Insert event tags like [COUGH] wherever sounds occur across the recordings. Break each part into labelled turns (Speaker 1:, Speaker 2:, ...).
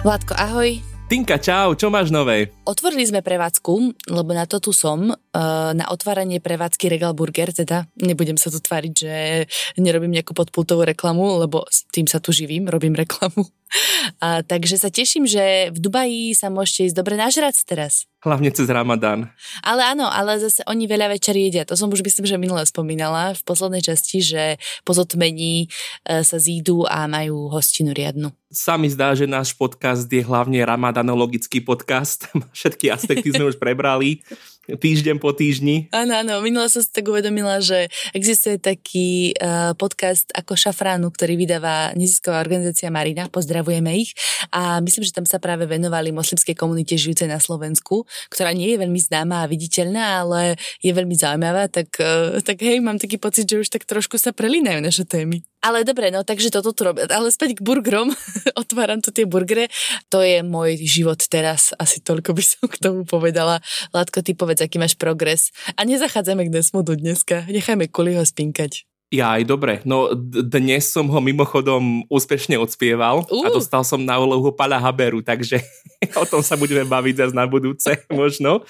Speaker 1: Vládko, ahoj.
Speaker 2: Tinka, čau, čo máš nové?
Speaker 1: Otvorili sme prevádzku, lebo na to tu som, eh, na otváranie prevádzky Regal Burger, teda nebudem sa tu tváriť, že nerobím nejakú podpultovú reklamu, lebo s tým sa tu živím, robím reklamu. A, takže sa teším, že v Dubaji sa môžete ísť dobre nažrať teraz.
Speaker 2: Hlavne cez Ramadán.
Speaker 1: Ale áno, ale zase oni veľa večer jedia. To som už myslím, že minule spomínala v poslednej časti, že po zotmení e, sa zídu a majú hostinu riadnu.
Speaker 2: Sa mi zdá, že náš podcast je hlavne ramadanologický podcast. [LAUGHS] Všetky aspekty sme už prebrali týždeň po týždni.
Speaker 1: Áno, áno, minula som si tak uvedomila, že existuje taký uh, podcast ako Šafránu, ktorý vydáva nezisková organizácia Marina, pozdravujeme ich a myslím, že tam sa práve venovali moslimskej komunite žijúcej na Slovensku, ktorá nie je veľmi známa a viditeľná, ale je veľmi zaujímavá, tak, uh, tak hej, mám taký pocit, že už tak trošku sa prelínajú naše témy. Ale dobre, no takže toto tu robím. Ale späť k burgerom. [LAUGHS] Otváram tu tie burgery. To je môj život teraz. Asi toľko by som k tomu povedala. Látko, ty povedz, aký máš progres. A nezachádzame k Desmodu dneska. Nechajme Kuliho spinkať.
Speaker 2: Ja aj dobre. No dnes som ho mimochodom úspešne odspieval uh. a dostal som na úlohu Pala Haberu, takže [LAUGHS] o tom sa budeme baviť zase na budúce [LAUGHS] možno.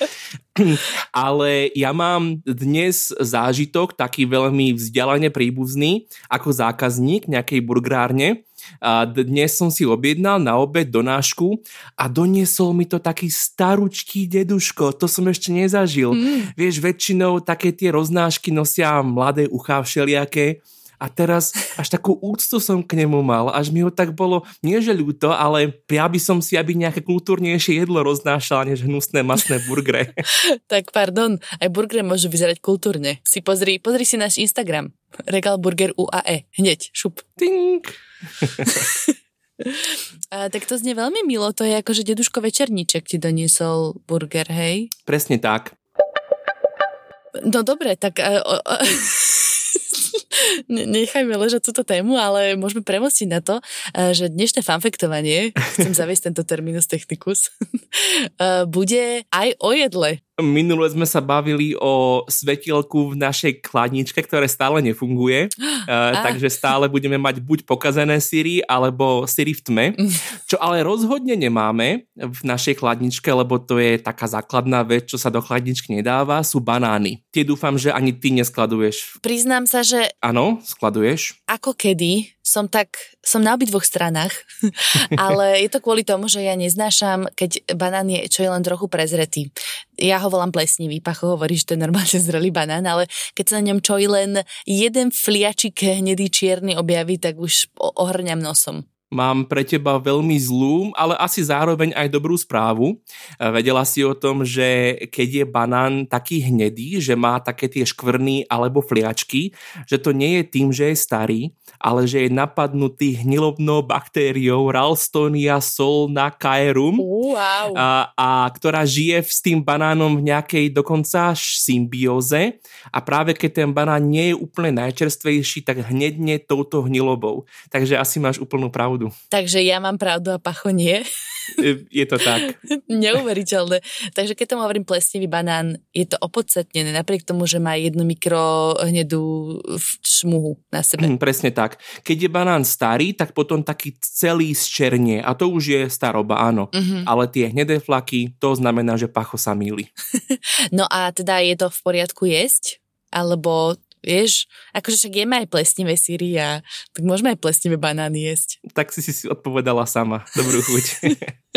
Speaker 2: [CLEARS THROAT] Ale ja mám dnes zážitok taký veľmi vzdialene príbuzný ako zákazník nejakej burgerárne a dnes som si objednal na obed donášku a doniesol mi to taký staručký deduško, to som ešte nezažil. Mm. Vieš, väčšinou také tie roznášky nosia mladé uchá všelijaké a teraz až takú úctu som k nemu mal, až mi ho tak bolo, nie že ľúto, ale ja by som si, aby nejaké kultúrnejšie jedlo roznášala, než hnusné masné burgre. [LAUGHS]
Speaker 1: tak pardon, aj burgre môžu vyzerať kultúrne. Si pozri, pozri si náš Instagram. Regal Burger UAE. Hneď, šup.
Speaker 2: Tink. [LAUGHS]
Speaker 1: A, tak to znie veľmi milo, to je ako, že deduško večerníček ti doniesol burger, hej?
Speaker 2: Presne tak.
Speaker 1: No dobre, tak... Uh, [LAUGHS] uh, [LAUGHS] nechajme ležať túto tému, ale môžeme premostiť na to, že dnešné fanfektovanie, chcem zaviesť tento terminus technicus, [LAUGHS] bude aj o jedle.
Speaker 2: Minule sme sa bavili o svetielku v našej kladničke, ktoré stále nefunguje, uh, [GASPS] takže stále budeme mať buď pokazené síry, alebo síry v tme, mm. čo ale rozhodne nemáme v našej chladničke, lebo to je taká základná vec, čo sa do chladničky nedáva, sú banány. Tie dúfam, že ani ty neskladuješ.
Speaker 1: Priznám sa, že...
Speaker 2: Áno, skladuješ.
Speaker 1: Ako kedy? Som tak, som na obidvoch stranách, [LAUGHS] ale je to kvôli tomu, že ja neznášam, keď banán je čo je len trochu prezretý. Ja ho volám plesnivý, Pacho hovorí, že to je normálne [LAUGHS] zrelý banán, ale keď sa na ňom čo len jeden fliačik hnedý čierny objaví, tak už ohrňam nosom.
Speaker 2: Mám pre teba veľmi zlú, ale asi zároveň aj dobrú správu. Vedela si o tom, že keď je banán taký hnedý, že má také tie škvrny alebo fliačky, že to nie je tým, že je starý, ale že je napadnutý hnilobnou baktériou Ralstonia solnacaerum,
Speaker 1: wow.
Speaker 2: a, a ktorá žije s tým banánom v nejakej dokonca symbióze a práve keď ten banán nie je úplne najčerstvejší, tak hnedne touto hnilobou. Takže asi máš úplnú pravdu pravdu.
Speaker 1: Takže ja mám pravdu a Pacho nie.
Speaker 2: Je to tak. [LAUGHS]
Speaker 1: Neuveriteľné. Takže keď tomu hovorím plesnivý banán, je to opodstatnené, napriek tomu, že má jednu mikro hnedú šmuhu na sebe.
Speaker 2: Mm, presne tak. Keď je banán starý, tak potom taký celý zčernie a to už je staroba, áno. Mm-hmm. Ale tie hnedé flaky, to znamená, že Pacho sa míli. [LAUGHS]
Speaker 1: no a teda je to v poriadku jesť? Alebo Vieš, akože však jeme aj plesnivé síry a tak môžeme aj plesnivé banány jesť.
Speaker 2: Tak si si odpovedala sama. Dobrú chuť.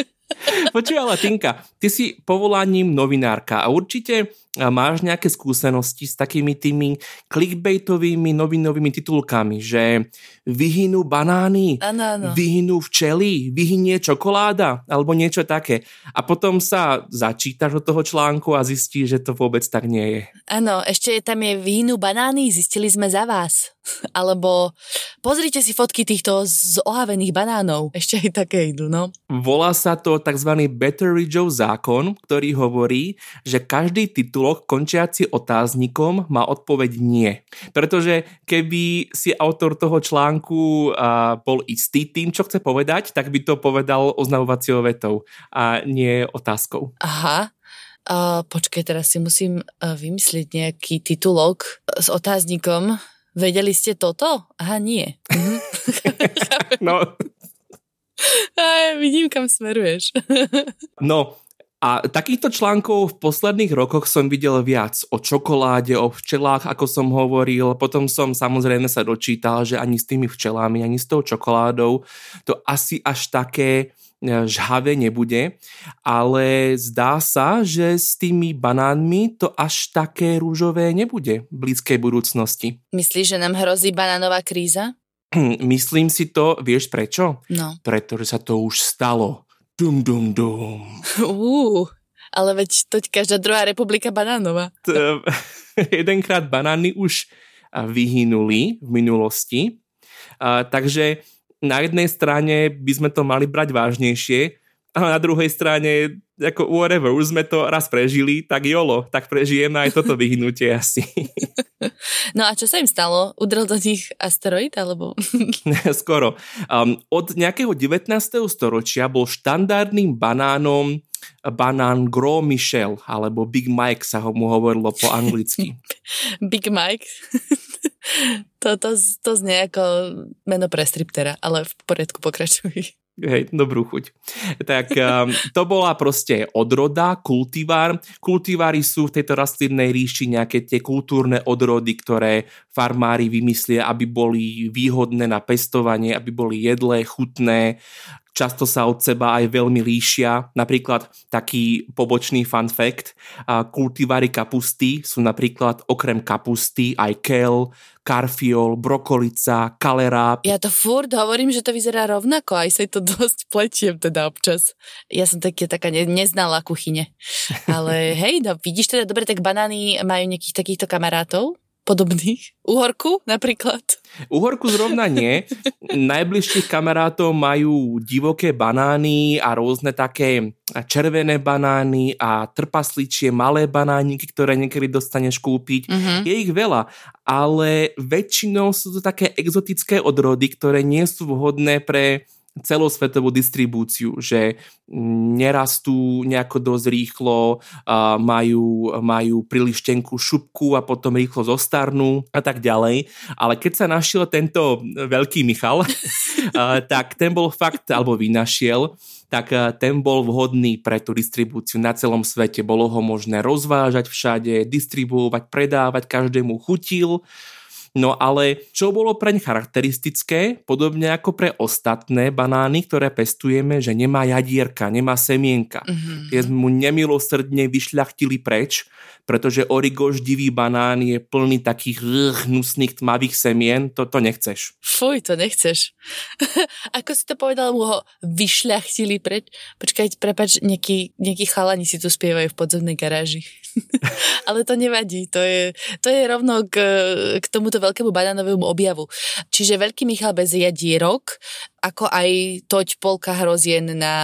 Speaker 2: [LAUGHS] Počuj, ale Tinka, ty si povolaním novinárka a určite máš nejaké skúsenosti s takými tými clickbaitovými novinovými titulkami, že vyhynú banány,
Speaker 1: ano, ano.
Speaker 2: vyhynú včely, vyhynie čokoláda alebo niečo také. A potom sa začítaš do toho článku a zistíš, že to vôbec tak nie je.
Speaker 1: Áno, ešte tam je vyhynú banány, zistili sme za vás. [LAUGHS] Alebo pozrite si fotky týchto zohavených banánov. Ešte aj také idú, no.
Speaker 2: Volá sa to tzv. Betteridgeov zákon, ktorý hovorí, že každý titul titulok končiaci otáznikom má odpoveď nie. Pretože keby si autor toho článku bol istý tým, čo chce povedať, tak by to povedal oznamovacíou vetou a nie otázkou.
Speaker 1: Aha. Uh, počkej, teraz si musím uh, vymyslieť nejaký titulok s otáznikom. Vedeli ste toto? Aha, nie. Mhm. [LAUGHS]
Speaker 2: no, [LAUGHS]
Speaker 1: Aj, vidím, kam smeruješ.
Speaker 2: no, a takýchto článkov v posledných rokoch som videl viac o čokoláde, o včelách, ako som hovoril. Potom som samozrejme sa dočítal, že ani s tými včelami, ani s tou čokoládou to asi až také e, žhavé nebude, ale zdá sa, že s tými banánmi to až také rúžové nebude v blízkej budúcnosti.
Speaker 1: Myslíš, že nám hrozí banánová kríza?
Speaker 2: Myslím si to, vieš prečo?
Speaker 1: No.
Speaker 2: Pretože sa to už stalo. Dum, dum, dum.
Speaker 1: Uh, ale veď toť každá druhá republika banánova.
Speaker 2: T- [LAUGHS] jedenkrát banány už vyhynuli v minulosti, a, takže na jednej strane by sme to mali brať vážnejšie, a na druhej strane, ako whatever, už sme to raz prežili, tak jolo, tak prežijeme aj toto vyhnutie asi. [LAUGHS]
Speaker 1: No a čo sa im stalo? Udrel do nich asteroid, alebo? [LAUGHS]
Speaker 2: Skoro. Um, od nejakého 19. storočia bol štandardným banánom banán Gros Michel, alebo Big Mike sa ho mu hovorilo po anglicky. [LAUGHS]
Speaker 1: Big Mike? to, to, to znie ako meno pre striptera, ale v poriadku pokračuj.
Speaker 2: Hej, dobrú chuť. Tak um, [LAUGHS] to bola proste odroda, kultivár. Kultivári sú v tejto rastlinnej ríši nejaké tie kultúrne odrody, ktoré farmári vymyslia, aby boli výhodné na pestovanie, aby boli jedlé, chutné, často sa od seba aj veľmi líšia. Napríklad taký pobočný fun fact, kultivári kapusty sú napríklad okrem kapusty aj kel, karfiol, brokolica, kaleráp.
Speaker 1: Ja to furt hovorím, že to vyzerá rovnako, aj sa to dosť pletiem teda občas. Ja som také, taká ne, neznala kuchyne. Ale [LAUGHS] hej, no vidíš teda, dobre, tak banány majú nejakých takýchto kamarátov? Podobných? Uhorku napríklad?
Speaker 2: Uhorku zrovna nie. Najbližších kamarátov majú divoké banány a rôzne také červené banány a trpasličie malé banániky, ktoré niekedy dostaneš kúpiť. Uh-huh. Je ich veľa, ale väčšinou sú to také exotické odrody, ktoré nie sú vhodné pre celosvetovú distribúciu, že nerastú nejako dosť rýchlo, majú, majú príliš tenkú šupku a potom rýchlo zostarnú a tak ďalej. Ale keď sa našiel tento veľký Michal, [LAUGHS] tak ten bol fakt, alebo vynašiel, tak ten bol vhodný pre tú distribúciu na celom svete. Bolo ho možné rozvážať všade, distribuovať, predávať, každému chutil No ale čo bolo preň charakteristické, podobne ako pre ostatné banány, ktoré pestujeme, že nemá jadierka, nemá semienka. Mm-hmm. Tie mu nemilosrdne vyšľachtili preč, pretože origoš divý banán je plný takých hnusných tmavých semien, to, to nechceš.
Speaker 1: Fuj, to nechceš. [LAUGHS] ako si to povedal, mu ho vyšľachtili preč? Počkaj, prepač, nejakí, nejakí chalani si tu spievajú v podzemnej garáži. [LAUGHS] Ale to nevadí, to je, to je rovno k, k tomuto veľkému banánovému objavu. Čiže veľký Michal bez jadierok, ako aj toť polka hrozien na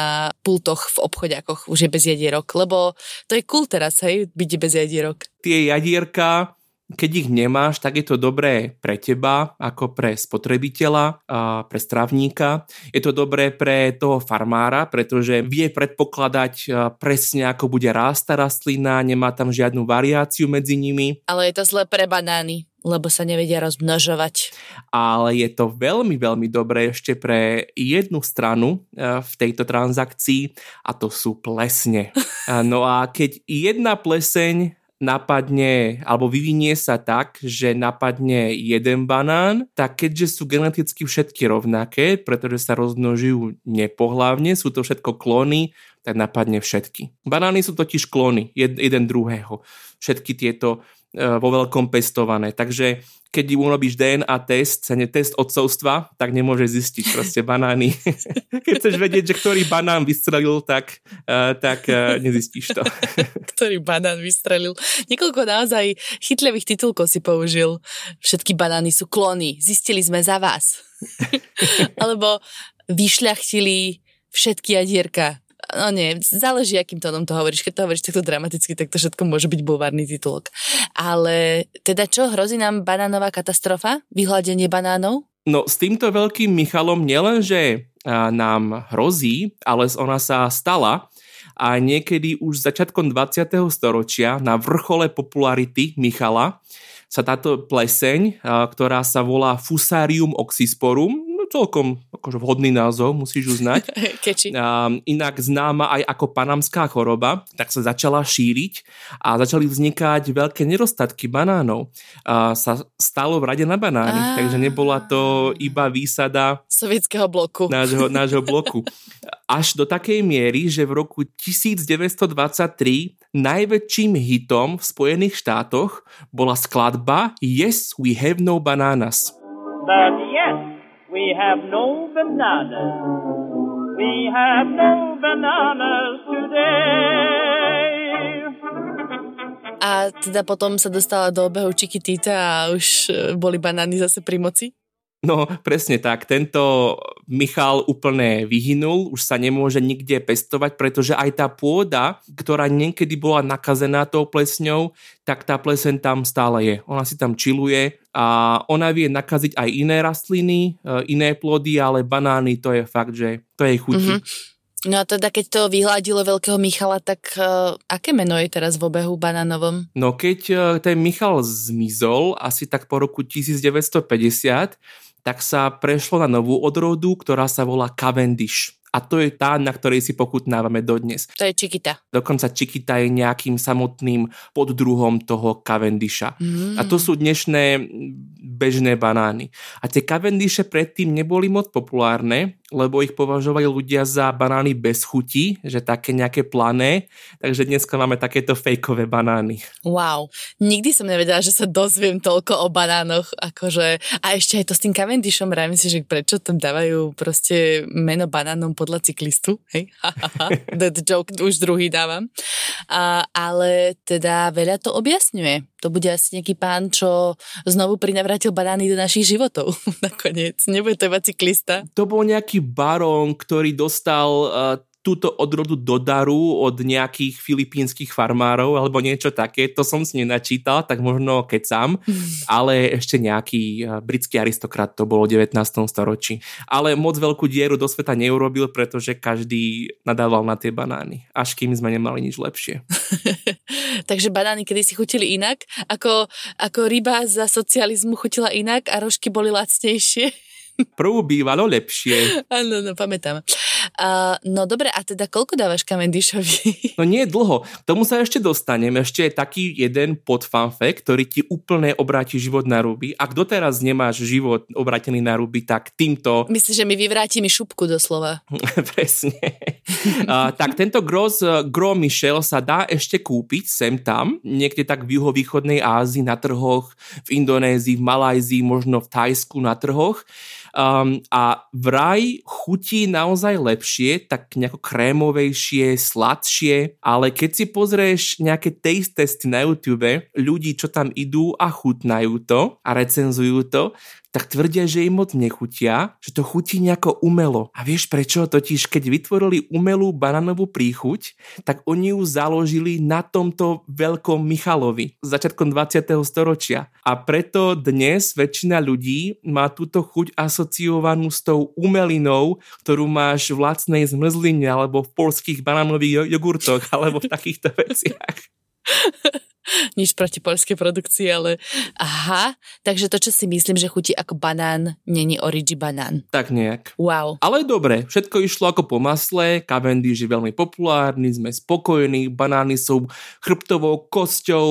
Speaker 1: pultoch v obchodiakoch už je bez jadierok, lebo to je cool teraz, hej, byť bez jadierok.
Speaker 2: Tie jadierka keď ich nemáš, tak je to dobré pre teba, ako pre spotrebiteľa, a pre stravníka. Je to dobré pre toho farmára, pretože vie predpokladať presne, ako bude rásť tá rastlina, nemá tam žiadnu variáciu medzi nimi.
Speaker 1: Ale je to zle pre banány lebo sa nevedia rozmnožovať.
Speaker 2: Ale je to veľmi, veľmi dobré ešte pre jednu stranu v tejto transakcii a to sú plesne. [LAUGHS] No a keď jedna pleseň napadne, alebo vyvinie sa tak, že napadne jeden banán, tak keďže sú geneticky všetky rovnaké, pretože sa rozmnožujú nepohlavne, sú to všetko klony, tak napadne všetky. Banány sú totiž klony jeden druhého. Všetky tieto E, vo veľkom pestované. Takže keď urobíš DNA test, test odcovstva, tak nemôže zistiť proste banány. [LAUGHS] keď chceš vedieť, že ktorý banán vystrelil, tak, uh, tak uh, nezistíš to. [LAUGHS]
Speaker 1: ktorý banán vystrelil. Niekoľko naozaj chytlivých titulkov si použil. Všetky banány sú klony. Zistili sme za vás. [LAUGHS] Alebo vyšľachtili všetky jadierka no nie, záleží, akým tónom to hovoríš. Keď to hovoríš takto dramaticky, tak to všetko môže byť bulvárny titulok. Ale teda čo, hrozí nám banánová katastrofa? Vyhľadenie banánov?
Speaker 2: No s týmto veľkým Michalom nielenže nám hrozí, ale ona sa stala a niekedy už začiatkom 20. storočia na vrchole popularity Michala sa táto pleseň, ktorá sa volá Fusarium oxysporum, celkom akože vhodný názov, musíš uznať. [LAUGHS] A, inak známa aj ako panamská choroba, tak sa začala šíriť a začali vznikať veľké nedostatky banánov. A sa stalo v rade na banány, a... takže nebola to iba výsada
Speaker 1: sovietského bloku.
Speaker 2: Nášho, nášho bloku. [LAUGHS] Až do takej miery, že v roku 1923 najväčším hitom v Spojených štátoch bola skladba Yes, we have no bananas. But yes, We have no bananas. We have no bananas
Speaker 1: today. A teda potom sa dostala do obehu Chiquitita a už e, boli banány zase pri moci?
Speaker 2: No, presne tak. Tento Michal úplne vyhynul, už sa nemôže nikde pestovať, pretože aj tá pôda, ktorá niekedy bola nakazená tou plesňou, tak tá plesen tam stále je. Ona si tam čiluje a ona vie nakaziť aj iné rastliny, e, iné plody, ale banány to je fakt, že to je chutí. Mm-hmm.
Speaker 1: No a teda keď to vyhľadilo veľkého Michala, tak uh, aké meno je teraz v obehu banánovom?
Speaker 2: No keď uh, ten Michal zmizol, asi tak po roku 1950, tak sa prešlo na novú odrodu, ktorá sa volá Cavendish. A to je tá, na ktorej si pochutnávame dodnes.
Speaker 1: To je Chiquita.
Speaker 2: Dokonca Chiquita je nejakým samotným poddruhom toho Cavendisha. Mm. A to sú dnešné bežné banány. A tie Cavendishe predtým neboli moc populárne, lebo ich považovali ľudia za banány bez chuti, že také nejaké plané, takže dneska máme takéto fejkové banány.
Speaker 1: Wow, nikdy som nevedela, že sa dozviem toľko o banánoch, akože, a ešte aj to s tým Cavendishom, rámim si, že prečo tam dávajú proste meno banánom podľa cyklistu, hej, that [LAUGHS] joke už druhý dávam, a, ale teda veľa to objasňuje. To bude asi nejaký pán, čo znovu prinavrátil banány do našich životov [LAUGHS] nakoniec. Nebude to iba cyklista.
Speaker 2: To bol nejaký barón, ktorý dostal uh, túto odrodu do daru od nejakých filipínskych farmárov alebo niečo také. To som si nenačítal, tak možno keď sám, [LAUGHS] ale ešte nejaký eh, britský aristokrat to bolo v 19. storočí. Ale moc veľkú dieru do sveta neurobil, pretože každý nadával na tie banány. Až kým sme nemali nič lepšie. [LAUGHS]
Speaker 1: Takže banány kedy si chutili inak, ako, ako ryba za socializmu chutila inak a rožky boli lacnejšie.
Speaker 2: Prv bývalo lepšie. [LAUGHS]
Speaker 1: Áno, no pamätám. Uh, no dobre, a teda koľko dávaš Cavendishovi? [LAUGHS]
Speaker 2: No nie dlho. Tomu sa ešte dostanem. Ešte je taký jeden podfanfek, ktorý ti úplne obráti život na ruby. Ak doteraz nemáš život obrátený na ruby, tak týmto... [LAUGHS]
Speaker 1: Myslíš, že mi vyvráti mi šupku doslova? [LAUGHS]
Speaker 2: Presne. uh, tak tento Gros, Gros Michel sa dá ešte kúpiť sem tam, niekde tak v juhovýchodnej Ázii na trhoch, v Indonézii, v Malajzii, možno v Tajsku na trhoch. Um, a vraj chutí naozaj lepšie, tak nejako krémovejšie, sladšie, ale keď si pozrieš nejaké taste testy na YouTube, ľudí, čo tam idú a chutnajú to a recenzujú to, tak tvrdia, že im moc nechutia, že to chutí nejako umelo. A vieš prečo? Totiž keď vytvorili umelú bananovú príchuť, tak oni ju založili na tomto veľkom Michalovi začiatkom 20. storočia. A preto dnes väčšina ľudí má túto chuť asociovanú s tou umelinou, ktorú máš v lacnej zmrzline alebo v polských banánových jogurtoch alebo v takýchto veciach. [LAUGHS]
Speaker 1: nič proti poľskej produkcii, ale aha, takže to, čo si myslím, že chutí ako banán, není origi banán.
Speaker 2: Tak nejak.
Speaker 1: Wow.
Speaker 2: Ale dobre, všetko išlo ako po masle, Cavendish je veľmi populárny, sme spokojní, banány sú chrbtovou kosťou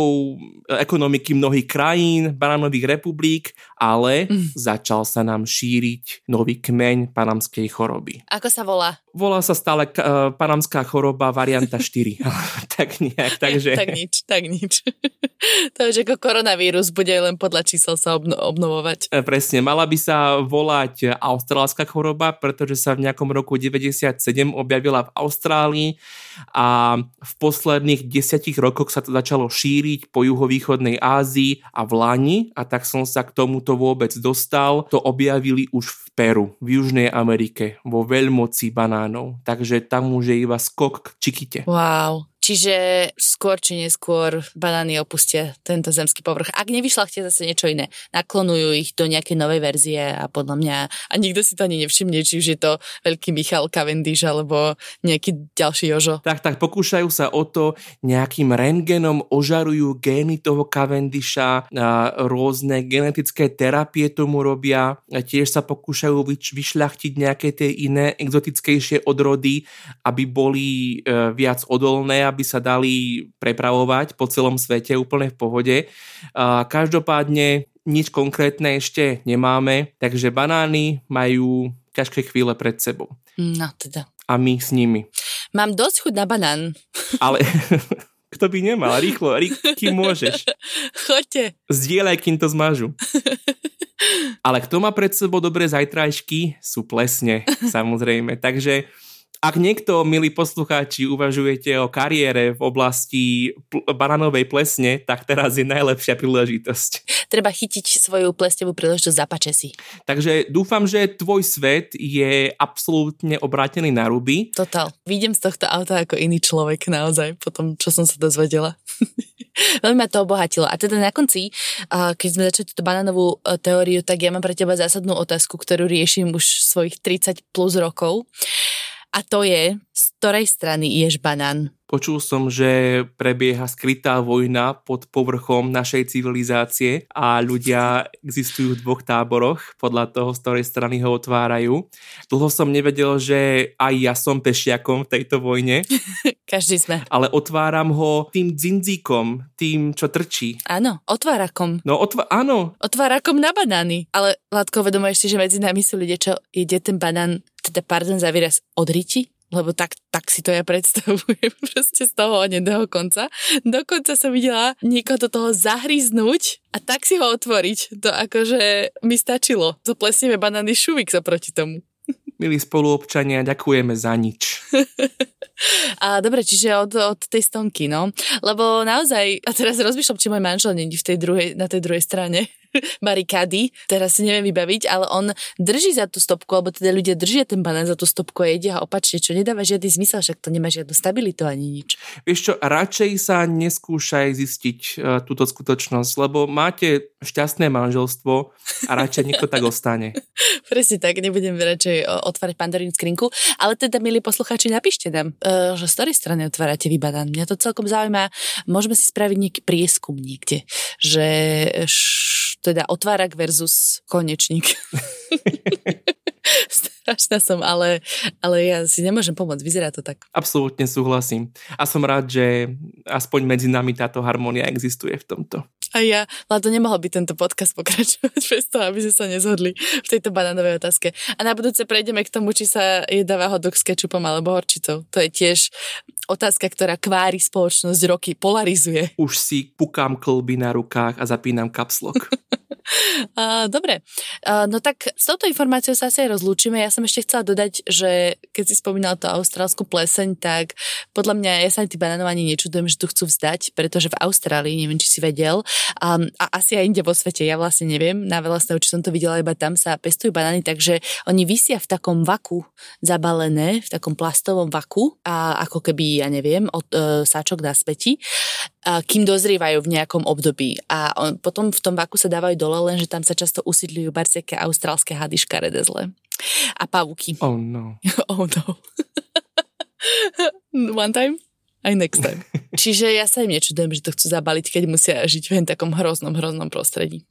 Speaker 2: ekonomiky mnohých krajín, banánových republik, ale mm. začal sa nám šíriť nový kmeň panamskej choroby.
Speaker 1: Ako sa volá?
Speaker 2: Volá sa stále uh, panamská choroba varianta 4. [LAUGHS] [LAUGHS] tak nejak, takže...
Speaker 1: tak nič, tak nič. [LAUGHS] to je, že ako koronavírus bude len podľa čísel sa obno- obnovovať.
Speaker 2: E, presne, mala by sa volať austrálska choroba, pretože sa v nejakom roku 97 objavila v Austrálii a v posledných desiatich rokoch sa to začalo šíriť po juhovýchodnej Ázii a v Lani a tak som sa k tomuto vôbec dostal. To objavili už v Peru, v Južnej Amerike, vo veľmoci banánov. Takže tam už je iba skok k čikite.
Speaker 1: Wow, Čiže skôr či neskôr banány opustia tento zemský povrch. Ak nevyšľachtia zase niečo iné, naklonujú ich do nejakej novej verzie a podľa mňa, a nikto si to ani nevšimne, či už je to veľký Michal Cavendish alebo nejaký ďalší Jožo.
Speaker 2: Tak, tak, pokúšajú sa o to, nejakým rengenom ožarujú gény toho Cavendisha, rôzne genetické terapie tomu robia, tiež sa pokúšajú vyš- vyšľachtiť nejaké tie iné exotickejšie odrody, aby boli e, viac odolné, aby sa dali prepravovať po celom svete úplne v pohode. Každopádne nič konkrétne ešte nemáme, takže banány majú ťažké chvíle pred sebou.
Speaker 1: No teda.
Speaker 2: A my s nimi.
Speaker 1: Mám dosť chuť na banán.
Speaker 2: Ale [LAUGHS] kto by nemal? Rýchlo, rýchlo, kým môžeš.
Speaker 1: Choďte.
Speaker 2: Zdieľaj, kým to zmažu. [LAUGHS] Ale kto má pred sebou dobré zajtrajšky, sú plesne, [LAUGHS] samozrejme. Takže ak niekto, milí poslucháči, uvažujete o kariére v oblasti pl- bananovej plesne, tak teraz je najlepšia príležitosť.
Speaker 1: Treba chytiť svoju plesnevú príležitosť za si.
Speaker 2: Takže dúfam, že tvoj svet je absolútne obrátený na ruby.
Speaker 1: Total. Vidím z tohto auta ako iný človek naozaj, po tom, čo som sa dozvedela. [LAUGHS] Veľmi ma to obohatilo. A teda na konci, keď sme začali túto banánovú e, teóriu, tak ja mám pre teba zásadnú otázku, ktorú riešim už svojich 30 plus rokov. A to je, z ktorej strany ješ banán?
Speaker 2: Počul som, že prebieha skrytá vojna pod povrchom našej civilizácie a ľudia existujú v dvoch táboroch podľa toho, z ktorej strany ho otvárajú. Dlho som nevedel, že aj ja som pešiakom v tejto vojne. [LAUGHS]
Speaker 1: Každý sme.
Speaker 2: Ale otváram ho tým dzindzíkom, tým, čo trčí.
Speaker 1: Áno, otvárakom.
Speaker 2: No, otv- áno.
Speaker 1: Otvárakom na banány. Ale, Látko, uvedomuješ si, že medzi nami sú ľudia, čo ide ten banán, teda pardon za výraz, odriti? lebo tak, tak si to ja predstavujem [LAUGHS] proste z toho nedého konca. Dokonca som videla niekoho do toho zahryznúť a tak si ho otvoriť. To akože mi stačilo. To plesnieme banány šuvik sa proti tomu.
Speaker 2: Milí spoluobčania, ďakujeme za nič. [LAUGHS]
Speaker 1: A dobre, čiže od, od tej stonky, no. Lebo naozaj, a teraz rozmýšľam, či môj manžel není v tej druhej, na tej druhej strane [LAUGHS] barikády, teraz si neviem vybaviť, ale on drží za tú stopku, alebo teda ľudia držia ten banán za tú stopku a jedia ho opačne, čo nedáva žiadny zmysel, však to nemá žiadnu stabilitu ani nič.
Speaker 2: Vieš čo, radšej sa neskúšaj zistiť uh, túto skutočnosť, lebo máte šťastné manželstvo a radšej niekto tak ostane. [LAUGHS]
Speaker 1: Presne tak, nebudem radšej otvárať pandorínu skrinku, ale teda, milí posluchači, napíšte nám, uh, že z ktorej strany otvárate vy banán. Mňa to celkom zaujíma, môžeme si spraviť nejaký prieskum niekde, že š teda otvárak versus konečník. [LAUGHS] Strašná som, ale, ale ja si nemôžem pomôcť, vyzerá to tak.
Speaker 2: Absolútne súhlasím. A som rád, že aspoň medzi nami táto harmónia existuje v tomto.
Speaker 1: A ja, Lado, nemohol by tento podcast pokračovať [LAUGHS] bez toho, aby sme sa nezhodli v tejto banánovej otázke. A na budúce prejdeme k tomu, či sa jedáva hodok s kečupom alebo horčicou. To je tiež otázka, ktorá kvári spoločnosť roky, polarizuje.
Speaker 2: Už si pukám klby na rukách a zapínam kapslok. [LAUGHS]
Speaker 1: Dobre, no tak s touto informáciou sa asi aj rozlúčime. Ja som ešte chcela dodať, že keď si spomínal tú austrálskú pleseň, tak podľa mňa ja sa tí banánov ani nečudujem, že tu chcú vzdať, pretože v Austrálii, neviem, či si vedel, um, a asi aj inde vo svete, ja vlastne neviem, na veľa stav, či som to videla, iba tam sa pestujú banány, takže oni vysia v takom vaku zabalené, v takom plastovom vaku a ako keby, ja neviem, od uh, sáčok na späti kým dozrievajú v nejakom období. A on, potom v tom vaku sa dávajú dole, lenže tam sa často usídľujú barceké austrálske hady škaredé zle. A pavúky.
Speaker 2: Oh no. [LAUGHS]
Speaker 1: oh no. [LAUGHS] One time? Aj next time. [LAUGHS] Čiže ja sa im nečudujem, že to chcú zabaliť, keď musia žiť v takom hroznom, hroznom prostredí.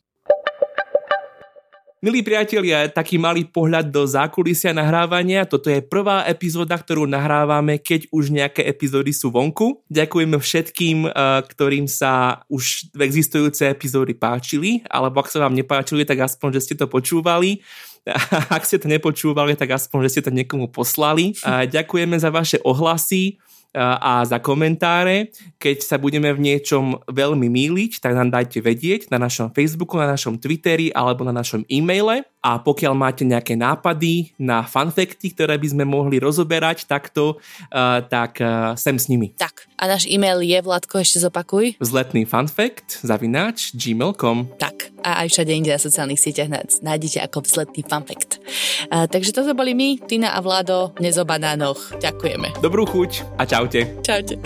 Speaker 2: Milí priatelia, taký malý pohľad do zákulisia nahrávania. Toto je prvá epizóda, ktorú nahrávame, keď už nejaké epizódy sú vonku. Ďakujeme všetkým, eh, ktorým sa už existujúce epizódy páčili, alebo ak sa vám nepáčili, tak aspoň, že ste to počúvali. [LAUGHS] Ak ste to nepočúvali, tak aspoň, že ste to niekomu poslali. Ďakujeme za vaše ohlasy a za komentáre. Keď sa budeme v niečom veľmi míliť, tak nám dajte vedieť na našom Facebooku, na našom Twitteri alebo na našom e-maile. A pokiaľ máte nejaké nápady na fanfekty, ktoré by sme mohli rozoberať takto, uh, tak uh, sem s nimi.
Speaker 1: Tak. A náš e-mail je, Vladko, ešte zopakuj.
Speaker 2: Vzletný fanfekt, zavináč, gmail.com.
Speaker 1: Tak. A aj všade inde na sociálnych sieťach nájdete ako vzletný fanfekt. Uh, takže toto boli my, Tina a Vlado, dnes o banánoch. Ďakujeme.
Speaker 2: Dobrú chuť a čaute.
Speaker 1: Čaute.